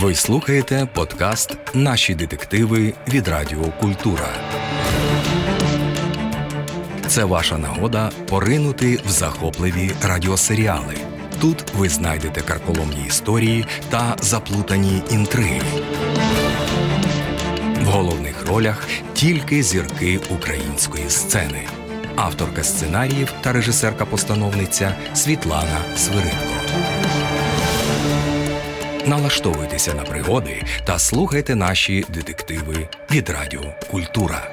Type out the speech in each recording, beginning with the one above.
Ви слухаєте подкаст Наші детективи від Радіо Культура. Це ваша нагода поринути в захопливі радіосеріали. Тут ви знайдете карколомні історії та заплутані інтриги. В головних ролях тільки зірки української сцени. Авторка сценаріїв та режисерка-постановниця Світлана Свиридко. Налаштовуйтеся на пригоди та слухайте наші детективи від Радіо Культура.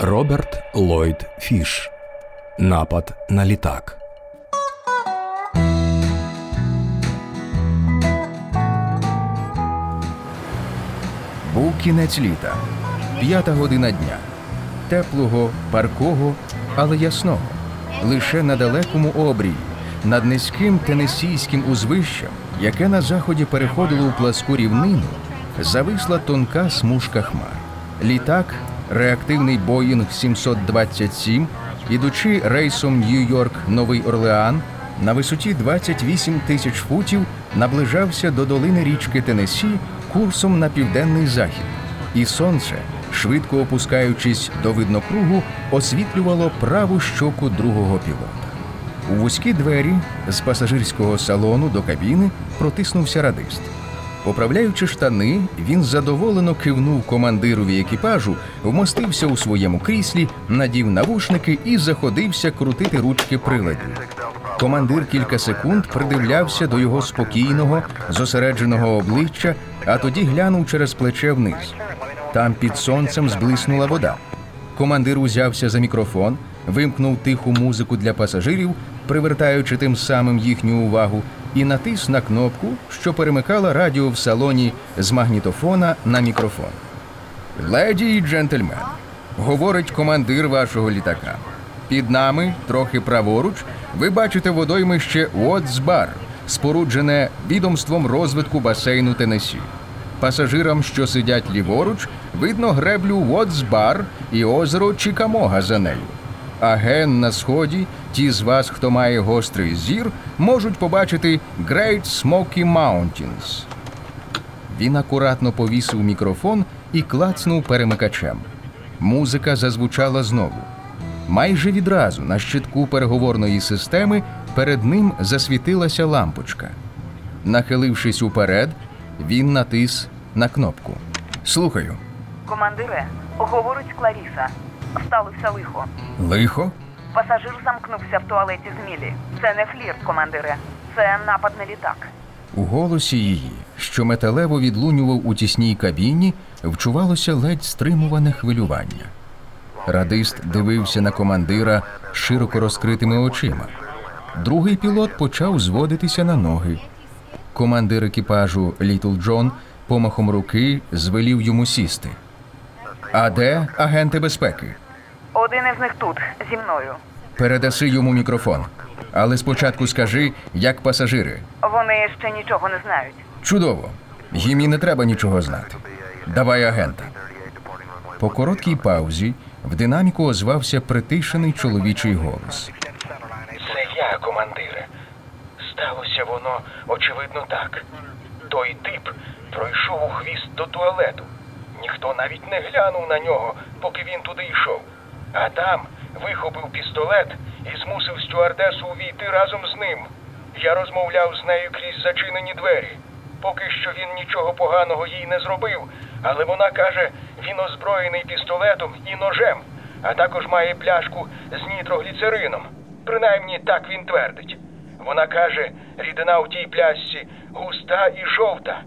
Роберт Ллойд Фіш. Напад на літак. Був кінець літа, п'ята година дня, теплого, паркого, але ясного, лише на далекому обрії, над низьким тенесійським узвищем, яке на заході переходило у пласку рівнину, зависла тонка смужка хмар. Літак, реактивний Боїнг 727, ідучи рейсом Нью-Йорк Новий Орлеан, на висоті 28 тисяч футів наближався до долини річки Тенесі курсом на південний захід, і сонце, швидко опускаючись до виднокругу, освітлювало праву щоку другого пілота. У вузькі двері з пасажирського салону до кабіни протиснувся радист. Поправляючи штани, він задоволено кивнув командирові екіпажу, вмостився у своєму кріслі, надів навушники і заходився крутити ручки приладів. Командир кілька секунд придивлявся до його спокійного, зосередженого обличчя, а тоді глянув через плече вниз. Там під сонцем зблиснула вода. Командир узявся за мікрофон, вимкнув тиху музику для пасажирів, привертаючи тим самим їхню увагу, і натис на кнопку, що перемикала радіо в салоні з магнітофона на мікрофон. Леді і джентльмен, говорить командир вашого літака. Під нами, трохи праворуч, ви бачите водоймище Уотсбар, споруджене відомством розвитку басейну Тенесі. Пасажирам, що сидять ліворуч, видно греблю Уотсбар і озеро Чікамога за нею. А ген на сході, ті з вас, хто має гострий зір, можуть побачити Great Smoky Mountains. Він акуратно повісив мікрофон і клацнув перемикачем. Музика зазвучала знову. Майже відразу на щитку переговорної системи перед ним засвітилася лампочка. Нахилившись уперед, він натис на кнопку. Слухаю. Командире, говорить Кларіса. Сталося лихо. Лихо? Пасажир замкнувся в туалеті з Мілі. Це не флірт, командире. Це напад на літак. У голосі її, що металево відлунював у тісній кабіні, вчувалося ледь стримуване хвилювання. Радист дивився на командира широко розкритими очима. Другий пілот почав зводитися на ноги. Командир екіпажу Літл Джон помахом руки звелів йому сісти. А де агенти безпеки? Один із них тут, зі мною. Передаси йому мікрофон. Але спочатку скажи, як пасажири. Вони ще нічого не знають. Чудово. Їм і не треба нічого знати. Давай агента. По короткій паузі в динаміку озвався притишений чоловічий голос. Це я, командире. Сталося воно, очевидно, так. Той тип пройшов у хвіст до туалету. Ніхто навіть не глянув на нього, поки він туди йшов. А там вихопив пістолет і змусив стюардесу увійти разом з ним. Я розмовляв з нею крізь зачинені двері. Поки що він нічого поганого їй не зробив, але вона каже, він озброєний пістолетом і ножем, а також має пляшку з нітрогліцерином. Принаймні так він твердить. Вона каже, рідина у тій плясці густа і жовта.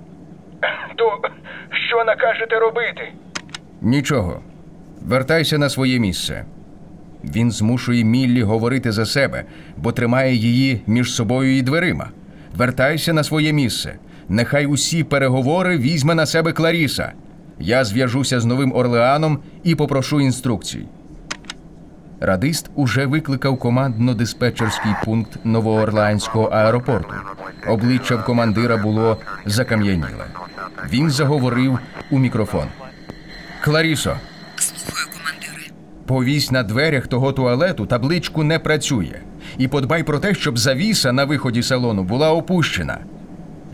То що накажете робити? Нічого. Вертайся на своє місце. Він змушує Міллі говорити за себе, бо тримає її між собою і дверима. Вертайся на своє місце. Нехай усі переговори візьме на себе Кларіса. Я зв'яжуся з Новим Орлеаном і попрошу інструкцій. Радист уже викликав командно-диспетчерський пункт Новоорлеанського аеропорту. Обличчя в командира було закам'яніле. Він заговорив у мікрофон. Кларісо, Слухаю, командире. повісь на дверях того туалету табличку не працює. І подбай про те, щоб завіса на виході салону була опущена.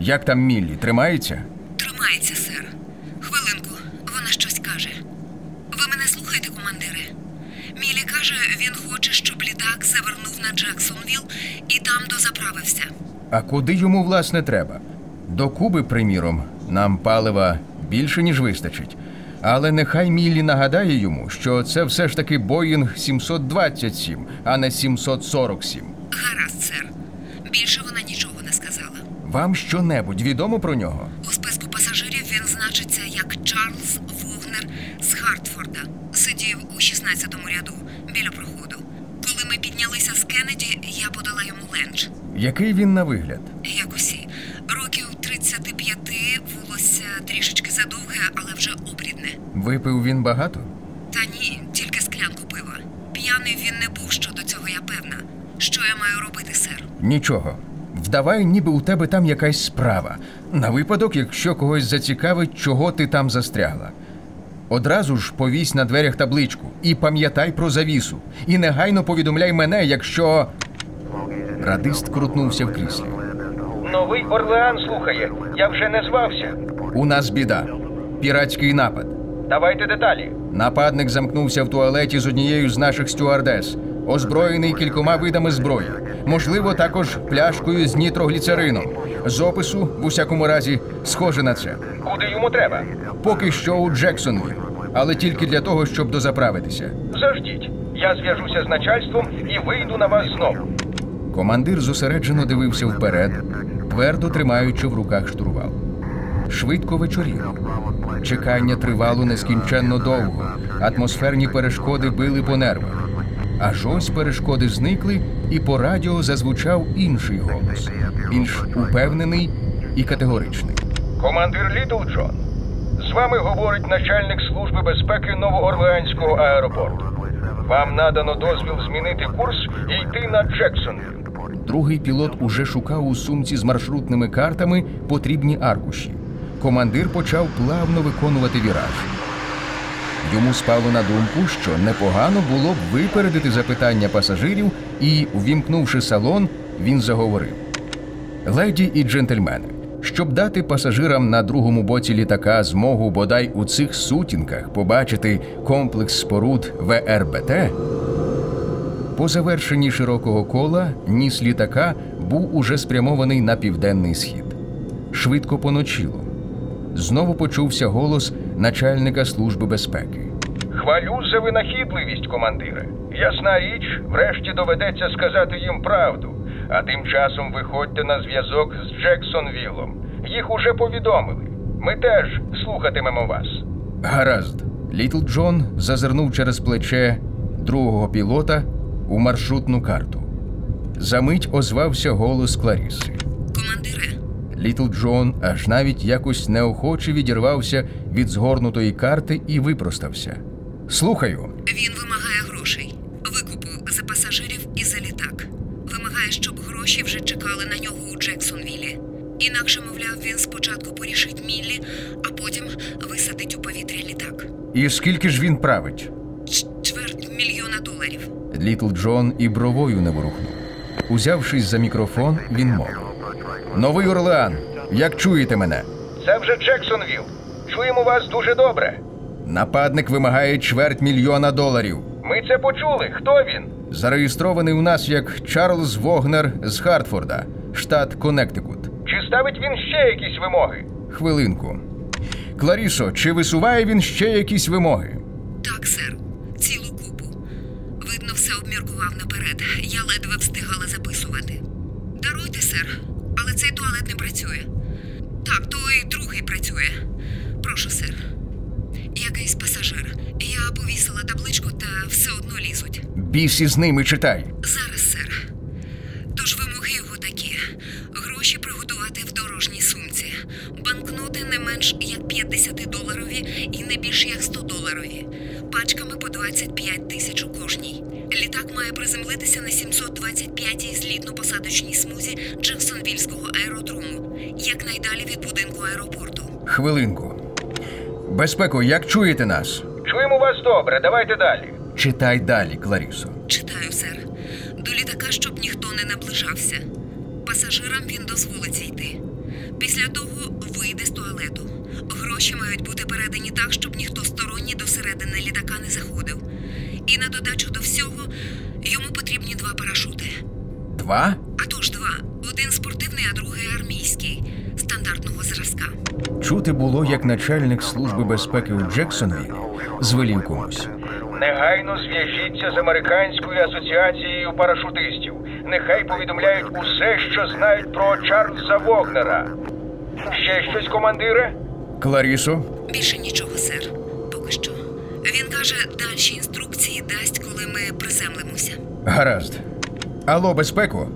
Як там Міллі, тримається? Тримається, сер. Хвилинку, вона щось каже. Ви мене слухаєте, командире? Мілі каже, він хоче, щоб літак завернув на Джексонвіл і там дозаправився. А куди йому власне треба? До Куби, приміром, нам палива більше, ніж вистачить. Але нехай Міллі нагадає йому, що це все ж таки Боїнг 727, а не 747. Гаразд, сер. Більше вона нічого не сказала. Вам щонебудь відомо про нього? У списку пасажирів він значиться як Чарльз Вогнер з Хартфорда. Сидів у 16-му ряду біля проходу. Коли ми піднялися з Кеннеді, я подала йому ленч. Який він на вигляд? Як усі. Задовге, але вже обрідне. Випив він багато? Та ні, тільки склянку пива. П'яний він не був щодо цього, я певна. Що я маю робити, сер? Нічого. Вдавай, ніби у тебе там якась справа. На випадок, якщо когось зацікавить, чого ти там застрягла. Одразу ж повісь на дверях табличку і пам'ятай про завісу. І негайно повідомляй мене, якщо. Радист крутнувся в кріслі. Новий Орлеан слухає. Я вже не звався. У нас біда. Піратський напад. Давайте деталі. Нападник замкнувся в туалеті з однією з наших стюардес, озброєний кількома видами зброї, можливо, також пляшкою з нітрогліцерином. З опису, в усякому разі, схоже на це. Куди йому треба? Поки що у Джексонвіль, але тільки для того, щоб дозаправитися. Заждіть. Я зв'яжуся з начальством і вийду на вас знову. Командир зосереджено дивився вперед, твердо тримаючи в руках штурвал. Швидко вечоріло. Чекання тривало нескінченно довго. Атмосферні перешкоди били по нервах. Аж ось перешкоди зникли, і по радіо зазвучав інший голос, більш упевнений і категоричний. Командир Літл Джон. З вами говорить начальник служби безпеки Новоорлеанського аеропорту. Вам надано дозвіл змінити курс і йти на Джексонвіль. Другий пілот уже шукав у сумці з маршрутними картами потрібні аркуші. Командир почав плавно виконувати віраж. Йому спало на думку, що непогано було б випередити запитання пасажирів, і, увімкнувши салон, він заговорив: Леді і джентльмени, щоб дати пасажирам на другому боці літака змогу бодай у цих сутінках побачити комплекс споруд ВРБТ, по завершенні широкого кола ніс літака був уже спрямований на південний схід. Швидко поночило. Знову почувся голос начальника служби безпеки. Хвалю за винахідливість, командире. Ясна річ, врешті доведеться сказати їм правду. А тим часом виходьте на зв'язок з Джексонвілом. Їх уже повідомили. Ми теж слухатимемо вас. Гаразд. Літл Джон зазирнув через плече другого пілота у маршрутну карту. Замить озвався голос Кларіси. Літл Джон аж навіть якось неохоче відірвався від згорнутої карти і випростався. Слухаю. він вимагає грошей. Викупу за пасажирів і за літак. Вимагає, щоб гроші вже чекали на нього у Джексонвілі. Інакше, мовляв, він спочатку порішить Міллі, а потім висадить у повітря літак. І скільки ж він править? Чверть мільйона доларів. Літл Джон і бровою не ворухнув. Узявшись за мікрофон, він мовив: Новий Орлеан, як чуєте мене? Це вже Джексонвіл. Чуємо вас дуже добре. Нападник вимагає чверть мільйона доларів. Ми це почули. Хто він? Зареєстрований у нас як Чарльз Вогнер з Хартфорда, штат Коннектикут. Чи ставить він ще якісь вимоги? Хвилинку. Кларісо, чи висуває він ще якісь вимоги? Так, сер, цілу купу. Видно, все обміркував наперед. Я ледве встигала записувати. Даруйте, сер, але цей туалет не працює. Так, той другий працює. Прошу, сер. Якийсь пасажир. Я повісила табличку та все одно лізуть. Бісі з ними читай. Зараз, сер. Тож вимоги його такі: гроші приготувати в дорожній сумці, банкноти не менш як 50 доларові і не більш як 100 доларові, пачками по 25 тисяч у кожній. Літак має приземлитися на 725-й злітно-посадочній смузі Джексонвільського аеродрому, якнайдалі від будинку аеропорту. Хвилинку. Безпеко, як чуєте нас? Чуємо вас добре. Давайте далі. Читай далі, Кларісо. Читаю, сер. До літака, щоб ніхто не наближався. Пасажирам він дозволить зійти. Після того вийде з туалету. Гроші мають бути передані так, щоб ніхто сторонній до середини літака не заходив. І на додачу до всього йому потрібні два парашути. Два? А то ж два. Один спортивний, а другий армійський, стандартного зразка. Чути було, як начальник служби безпеки у Джексонвілі звелів комусь. Негайно зв'яжіться з американською асоціацією парашутистів. Нехай повідомляють усе, що знають про Чарльза Вогнера. Ще щось, командире? Кларісо, Більше нічого, сер. Поки що. Він каже, дальші інструкції дасть, коли ми приземлимося. гаразд. Алло, безпеко.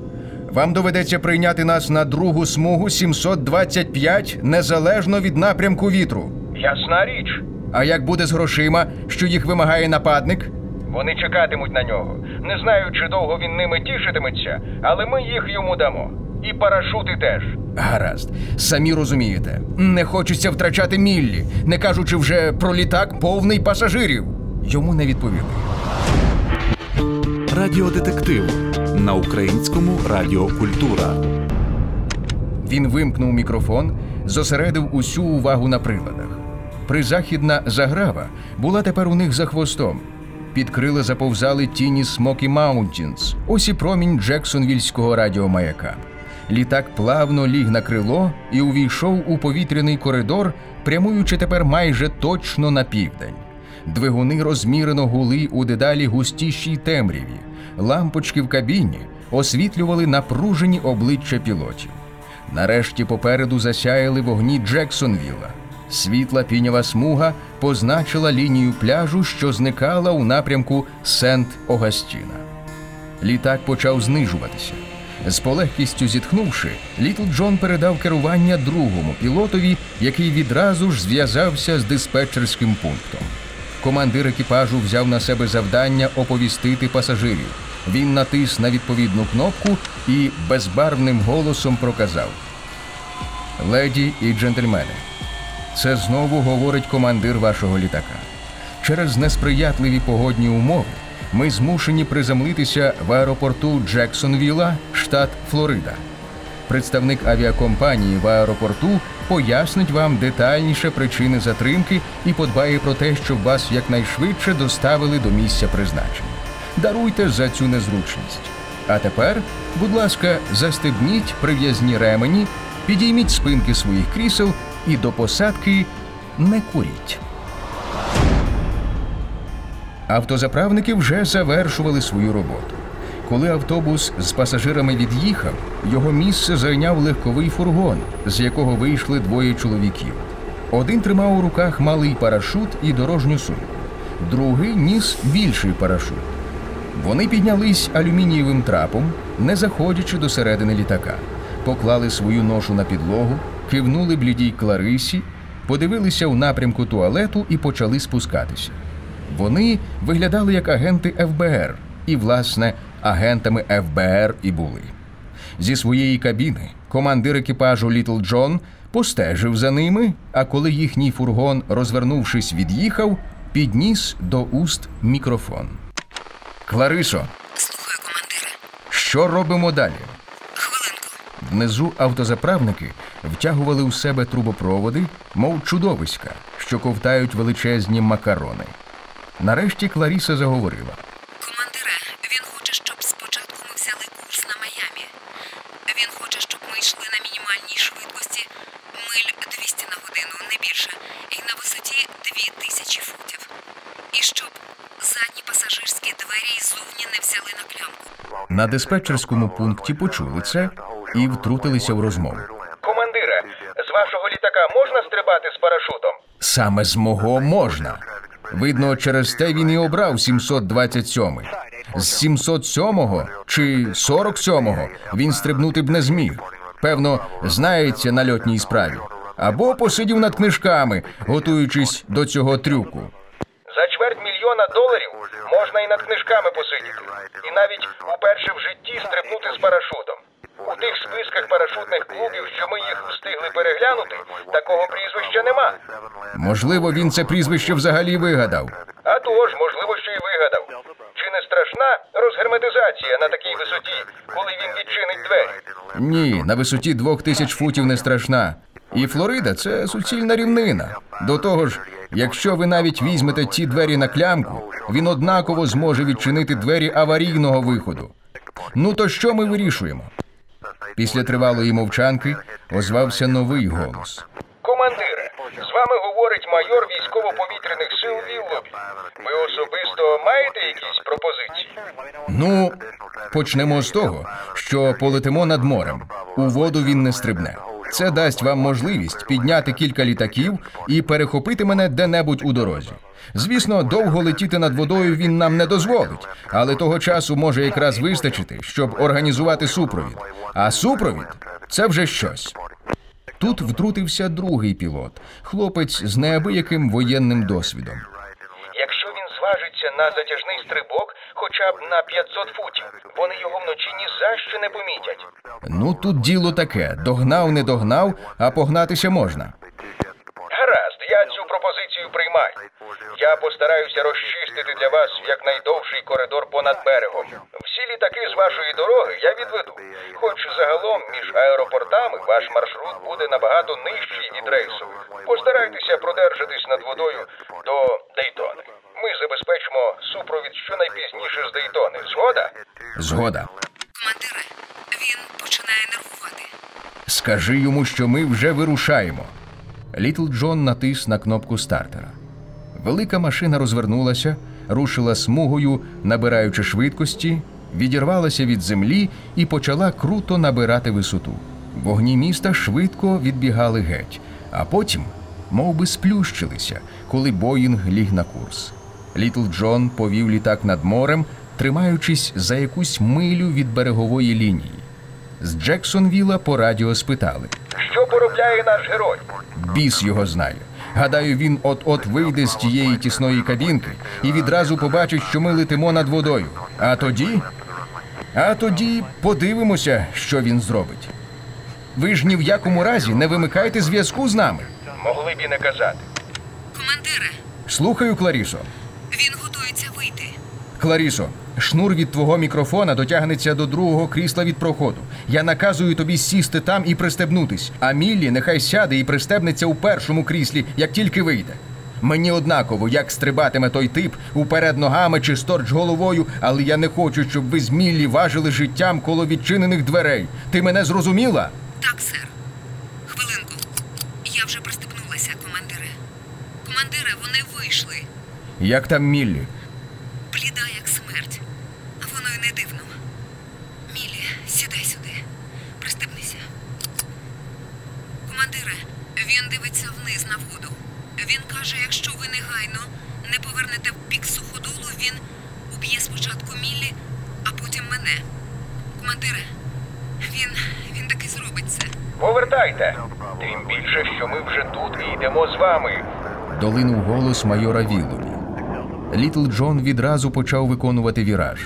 Вам доведеться прийняти нас на другу смугу 725 незалежно від напрямку вітру. Ясна річ. А як буде з грошима, що їх вимагає нападник? Вони чекатимуть на нього. Не знаю, чи довго він ними тішитиметься, але ми їх йому дамо. І парашути теж. Гаразд, самі розумієте, не хочеться втрачати Міллі, не кажучи вже про літак повний пасажирів. Йому не відповіли. Радіодетектив на українському Радіо Культура. Він вимкнув мікрофон, зосередив усю увагу на приладах. Призахідна заграва була тепер у них за хвостом. Під крила заповзали тіні Смокі Маунтінс, ось і промінь Джексонвільського радіомаяка. Літак плавно ліг на крило і увійшов у повітряний коридор, прямуючи тепер майже точно на південь. Двигуни розмірено гули у дедалі густішій темряві. Лампочки в кабіні освітлювали напружені обличчя пілотів. Нарешті попереду засяяли вогні Джексонвілла. Світла пінява смуга позначила лінію пляжу, що зникала у напрямку Сент-Огастіна. Літак почав знижуватися. З полегкістю зітхнувши, Літл Джон передав керування другому пілотові, який відразу ж зв'язався з диспетчерським пунктом. Командир екіпажу взяв на себе завдання оповістити пасажирів. Він натис на відповідну кнопку і безбарвним голосом проказав: Леді і джентльмени, це знову говорить командир вашого літака. Через несприятливі погодні умови ми змушені приземлитися в аеропорту Джексонвілла, штат Флорида. Представник авіакомпанії в аеропорту пояснить вам детальніше причини затримки і подбає про те, щоб вас якнайшвидше доставили до місця призначення. Даруйте за цю незручність. А тепер, будь ласка, застебніть прив'язні ремені, підійміть спинки своїх крісел і до посадки не куріть. Автозаправники вже завершували свою роботу. Коли автобус з пасажирами від'їхав, його місце зайняв легковий фургон, з якого вийшли двоє чоловіків. Один тримав у руках малий парашут і дорожню сумку, другий ніс більший парашут. Вони піднялись алюмінієвим трапом, не заходячи до середини літака, поклали свою ношу на підлогу, кивнули блідій Кларисі, подивилися у напрямку туалету і почали спускатися. Вони виглядали як агенти ФБР, і, власне, агентами ФБР і були. Зі своєї кабіни командир екіпажу Літл Джон постежив за ними, а коли їхній фургон, розвернувшись, від'їхав, підніс до уст мікрофон. Кларисо, Слухаю, командире. що робимо далі? Хвилинку. Внизу автозаправники втягували у себе трубопроводи, мов чудовиська, що ковтають величезні макарони. Нарешті Кларіса заговорила. Командире, він хоче, щоб спочатку ми взяли курс на Майамі. Він хоче, щоб ми йшли на мінімальній швидкості миль 200 на годину, не більше, і на висоті 2000 футів. І щоб задні пасажирські двері ззовні не взяли на клямку. На диспетчерському пункті почули це і втрутилися в розмову. Командире, з вашого літака можна стрибати з парашутом? Саме з мого можна. Видно, через те він і обрав 727-й. З 707-го чи 47-го він стрибнути б не зміг. Певно, знається на льотній справі. Або посидів над книжками, готуючись до цього трюку. За чверть мільйона доларів можна і над книжками посидіти. І навіть уперше в житті стрибнути з парашутом. У тих списках парашутних клубів, що ми їх встигли переглянути, такого прізвища нема. Можливо, він це прізвище взагалі вигадав. А тож, можливо, що й вигадав. Чи не страшна розгерметизація на такій висоті, коли він відчинить двері. Ні, на висоті двох тисяч футів не страшна. І Флорида це суцільна рівнина. До того ж, якщо ви навіть візьмете ті двері на клямку, він однаково зможе відчинити двері аварійного виходу. Ну то що ми вирішуємо? Після тривалої мовчанки озвався новий голос. Командире, з вами говорить майор військово-повітряних сил Віллобі. Ви особисто маєте якісь пропозиції? Ну, почнемо з того, що полетимо над морем. У воду він не стрибне. Це дасть вам можливість підняти кілька літаків і перехопити мене де-небудь у дорозі. Звісно, довго летіти над водою він нам не дозволить, але того часу може якраз вистачити, щоб організувати супровід. А супровід це вже щось. Тут втрутився другий пілот, хлопець з неабияким воєнним досвідом. Якщо на затяжний стрибок хоча б на 500 футів, вони його вночі ні за що не помітять. Ну тут діло таке: догнав, не догнав, а погнатися можна. Гаразд, я цю пропозицію приймаю. Я постараюся розчистити для вас якнайдовший коридор понад берегом. Всі літаки з вашої дороги я відведу. Хоч загалом між аеропортами ваш маршрут буде набагато нижчий від рейсових. Постарайтеся продержатись над водою до Дейтони. Ми забезпечимо супровід щонайпізніше з Дейтони. Згода? Згода. Командире, він починає нервувати. Скажи йому, що ми вже вирушаємо. Літл Джон натис на кнопку стартера. Велика машина розвернулася, рушила смугою, набираючи швидкості, відірвалася від землі і почала круто набирати висоту. Вогні міста швидко відбігали геть, а потім мов би, сплющилися, коли Боїнг ліг на курс. Літл Джон повів літак над морем, тримаючись за якусь милю від берегової лінії. З Джексонвіла по радіо спитали. Що поробляє наш герой? Біс його знає. Гадаю, він от-от вийде з тієї тісної кабінки і відразу побачить, що ми летимо над водою. А тоді. А тоді подивимося, що він зробить. Ви ж ні в якому разі не вимикайте зв'язку з нами. Могли б і не казати. Командире, Слухаю, Кларісо. Кларісо, шнур від твого мікрофона дотягнеться до другого крісла від проходу. Я наказую тобі сісти там і пристебнутись, а Міллі нехай сяде і пристебнеться у першому кріслі, як тільки вийде. Мені однаково, як стрибатиме той тип уперед ногами чи сторч головою, але я не хочу, щоб ви з Міллі важили життям коло відчинених дверей. Ти мене зрозуміла? Так, сер. Хвилинку. Я вже пристебнулася, командире. Командире, вони вийшли. Як там Міллі? Бліда, як смерть. А воно й не дивно. Мілі, сідай сюди. Пристебнися. Командире, він дивиться вниз на воду. Він каже, якщо ви негайно не повернете в бік суходолу, він уб'є спочатку Мілі, а потім мене. Командире, він. він таки зробить це. Повертайте. Тим більше, що ми вже тут і йдемо з вами. Долинув голос майора Віллобі. Літл Джон відразу почав виконувати віраж.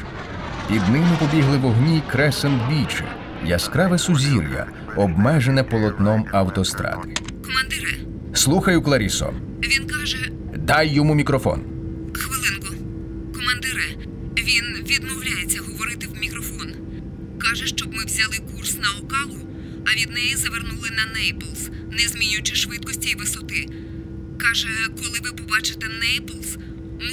Під ними побігли вогні Кресент Бічі, яскраве сузір'я, обмежене полотном автостради. Командире, Слухаю, Кларісо. він каже. Дай йому мікрофон. Хвилинку. Командире, він відмовляється говорити в мікрофон. Каже, щоб ми взяли курс на Окалу, а від неї завернули на Нейплс, не змінюючи швидкості і висоти. Каже, коли ви побачите Нейплс,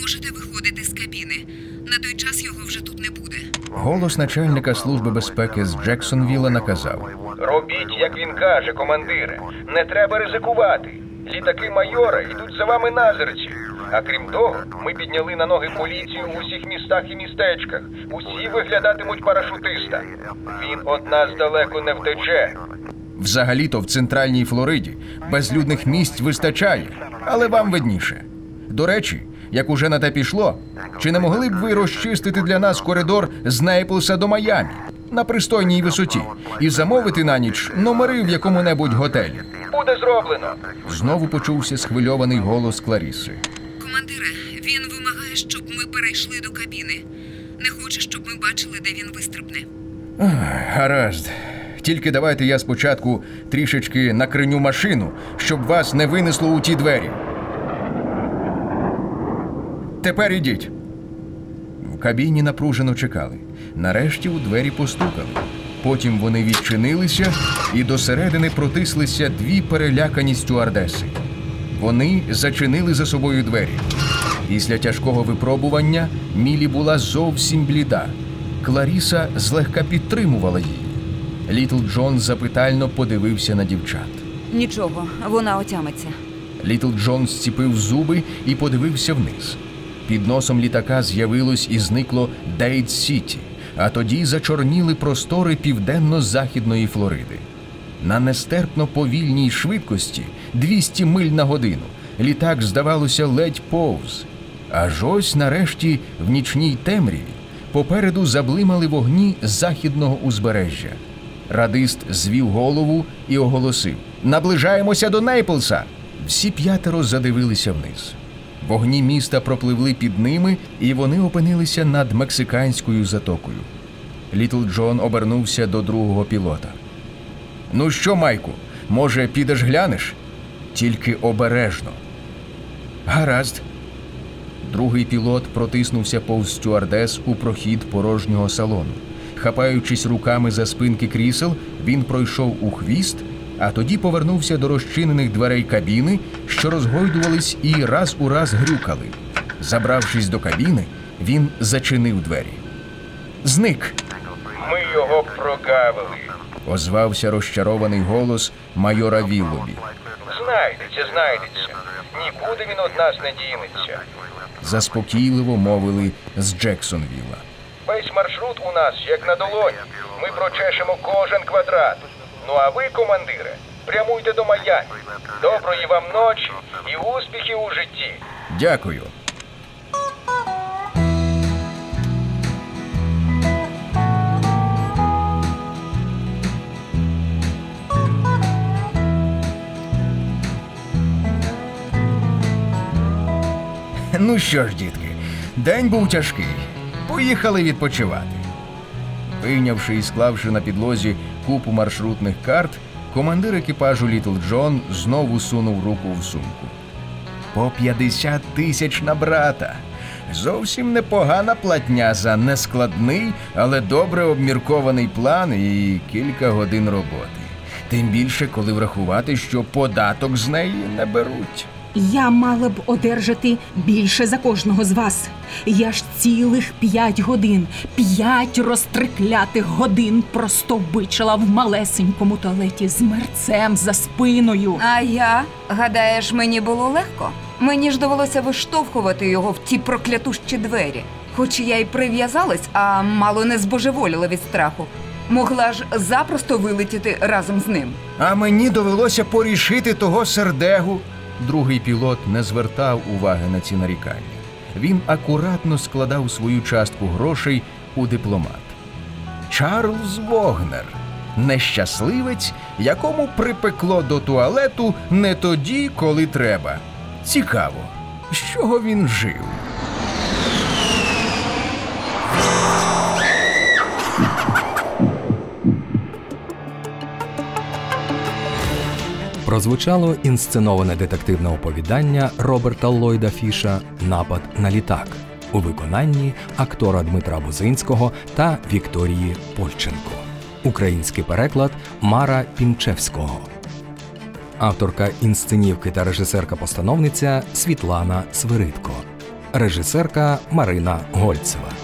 можете виходити з кабіни. На той час його вже тут не буде. Голос начальника служби безпеки з Джексонвіла наказав. Робіть, як він каже, командире. Не треба ризикувати. Літаки майора йдуть за вами назирці. А крім того, ми підняли на ноги поліцію в усіх містах і містечках. Усі виглядатимуть парашутиста. Він од нас далеко не втече. Взагалі-то в центральній Флориді безлюдних місць вистачає, але вам видніше. До речі, як уже на те пішло, чи не могли б ви розчистити для нас коридор з Нейплса до Майамі на пристойній висоті і замовити на ніч номери в якому-небудь готелі? Буде зроблено. Знову почувся схвильований голос Кларіси. Командире, він вимагає, щоб ми перейшли до кабіни. Не хоче, щоб ми бачили, де він вистрибне. Гаразд. Тільки давайте я спочатку трішечки накриню машину, щоб вас не винесло у ті двері. Тепер ідіть. В кабіні напружено чекали. Нарешті у двері постукали. Потім вони відчинилися, і до середини протислися дві перелякані стюардеси. Вони зачинили за собою двері. Після тяжкого випробування Мілі була зовсім бліда. Кларіса злегка підтримувала її. Літл Джон запитально подивився на дівчат. Нічого, вона отямиться. Літл Джон зціпив зуби і подивився вниз. Під носом літака з'явилось і зникло Дейт Сіті, а тоді зачорніли простори південно-західної Флориди. На нестерпно повільній швидкості 200 миль на годину літак, здавалося, ледь повз. Аж ось нарешті в нічній темряві попереду заблимали вогні західного узбережжя. Радист звів голову і оголосив: Наближаємося до Нейплса. Всі п'ятеро задивилися вниз. Вогні міста пропливли під ними, і вони опинилися над мексиканською затокою. Літл Джон обернувся до другого пілота. Ну що, Майку, може, підеш глянеш? Тільки обережно. Гаразд. Другий пілот протиснувся повз стюардес у прохід порожнього салону. Хапаючись руками за спинки крісел, він пройшов у хвіст, а тоді повернувся до розчинених дверей кабіни, що розгойдувались і раз у раз грюкали. Забравшись до кабіни, він зачинив двері. Зник. Ми його прогавили. озвався розчарований голос майора Віллобі. Знайдеться, знайдеться. Нікуди він від нас не дінеться. Заспокійливо мовили з Джексонвіла. Весь маршрут у нас як на долоні. Ми прочешемо кожен квадрат. Ну а ви, командире, прямуйте до Майамі. Доброї вам ночі і успіхів у житті. Дякую. Ну що ж, дітки, день був тяжкий. Поїхали відпочивати. Вийнявши і склавши на підлозі купу маршрутних карт, командир екіпажу Літл Джон знову сунув руку в сумку. По 50 тисяч на брата. Зовсім непогана платня за нескладний, але добре обміркований план і кілька годин роботи. Тим більше, коли врахувати, що податок з неї не беруть. Я мала б одержати більше за кожного з вас. Я ж цілих п'ять годин, п'ять розтриклятих годин простовбичила в малесенькому туалеті з мерцем за спиною. А я, гадаєш, мені було легко? Мені ж довелося виштовхувати його в ті проклятущі двері. Хоч я й прив'язалась, а мало не збожеволіла від страху. Могла ж запросто вилетіти разом з ним. А мені довелося порішити того сердегу. Другий пілот не звертав уваги на ці нарікання. Він акуратно складав свою частку грошей у дипломат. Чарльз Вогнер, нещасливець, якому припекло до туалету не тоді, коли треба. Цікаво, з чого він жив. Прозвучало інсценоване детективне оповідання Роберта Ллойда Фіша Напад на літак у виконанні актора Дмитра Бузинського та Вікторії Польченко. Український переклад Мара Пінчевського. Авторка інсценівки та режисерка-постановниця Світлана Свиридко. Режисерка Марина Гольцева.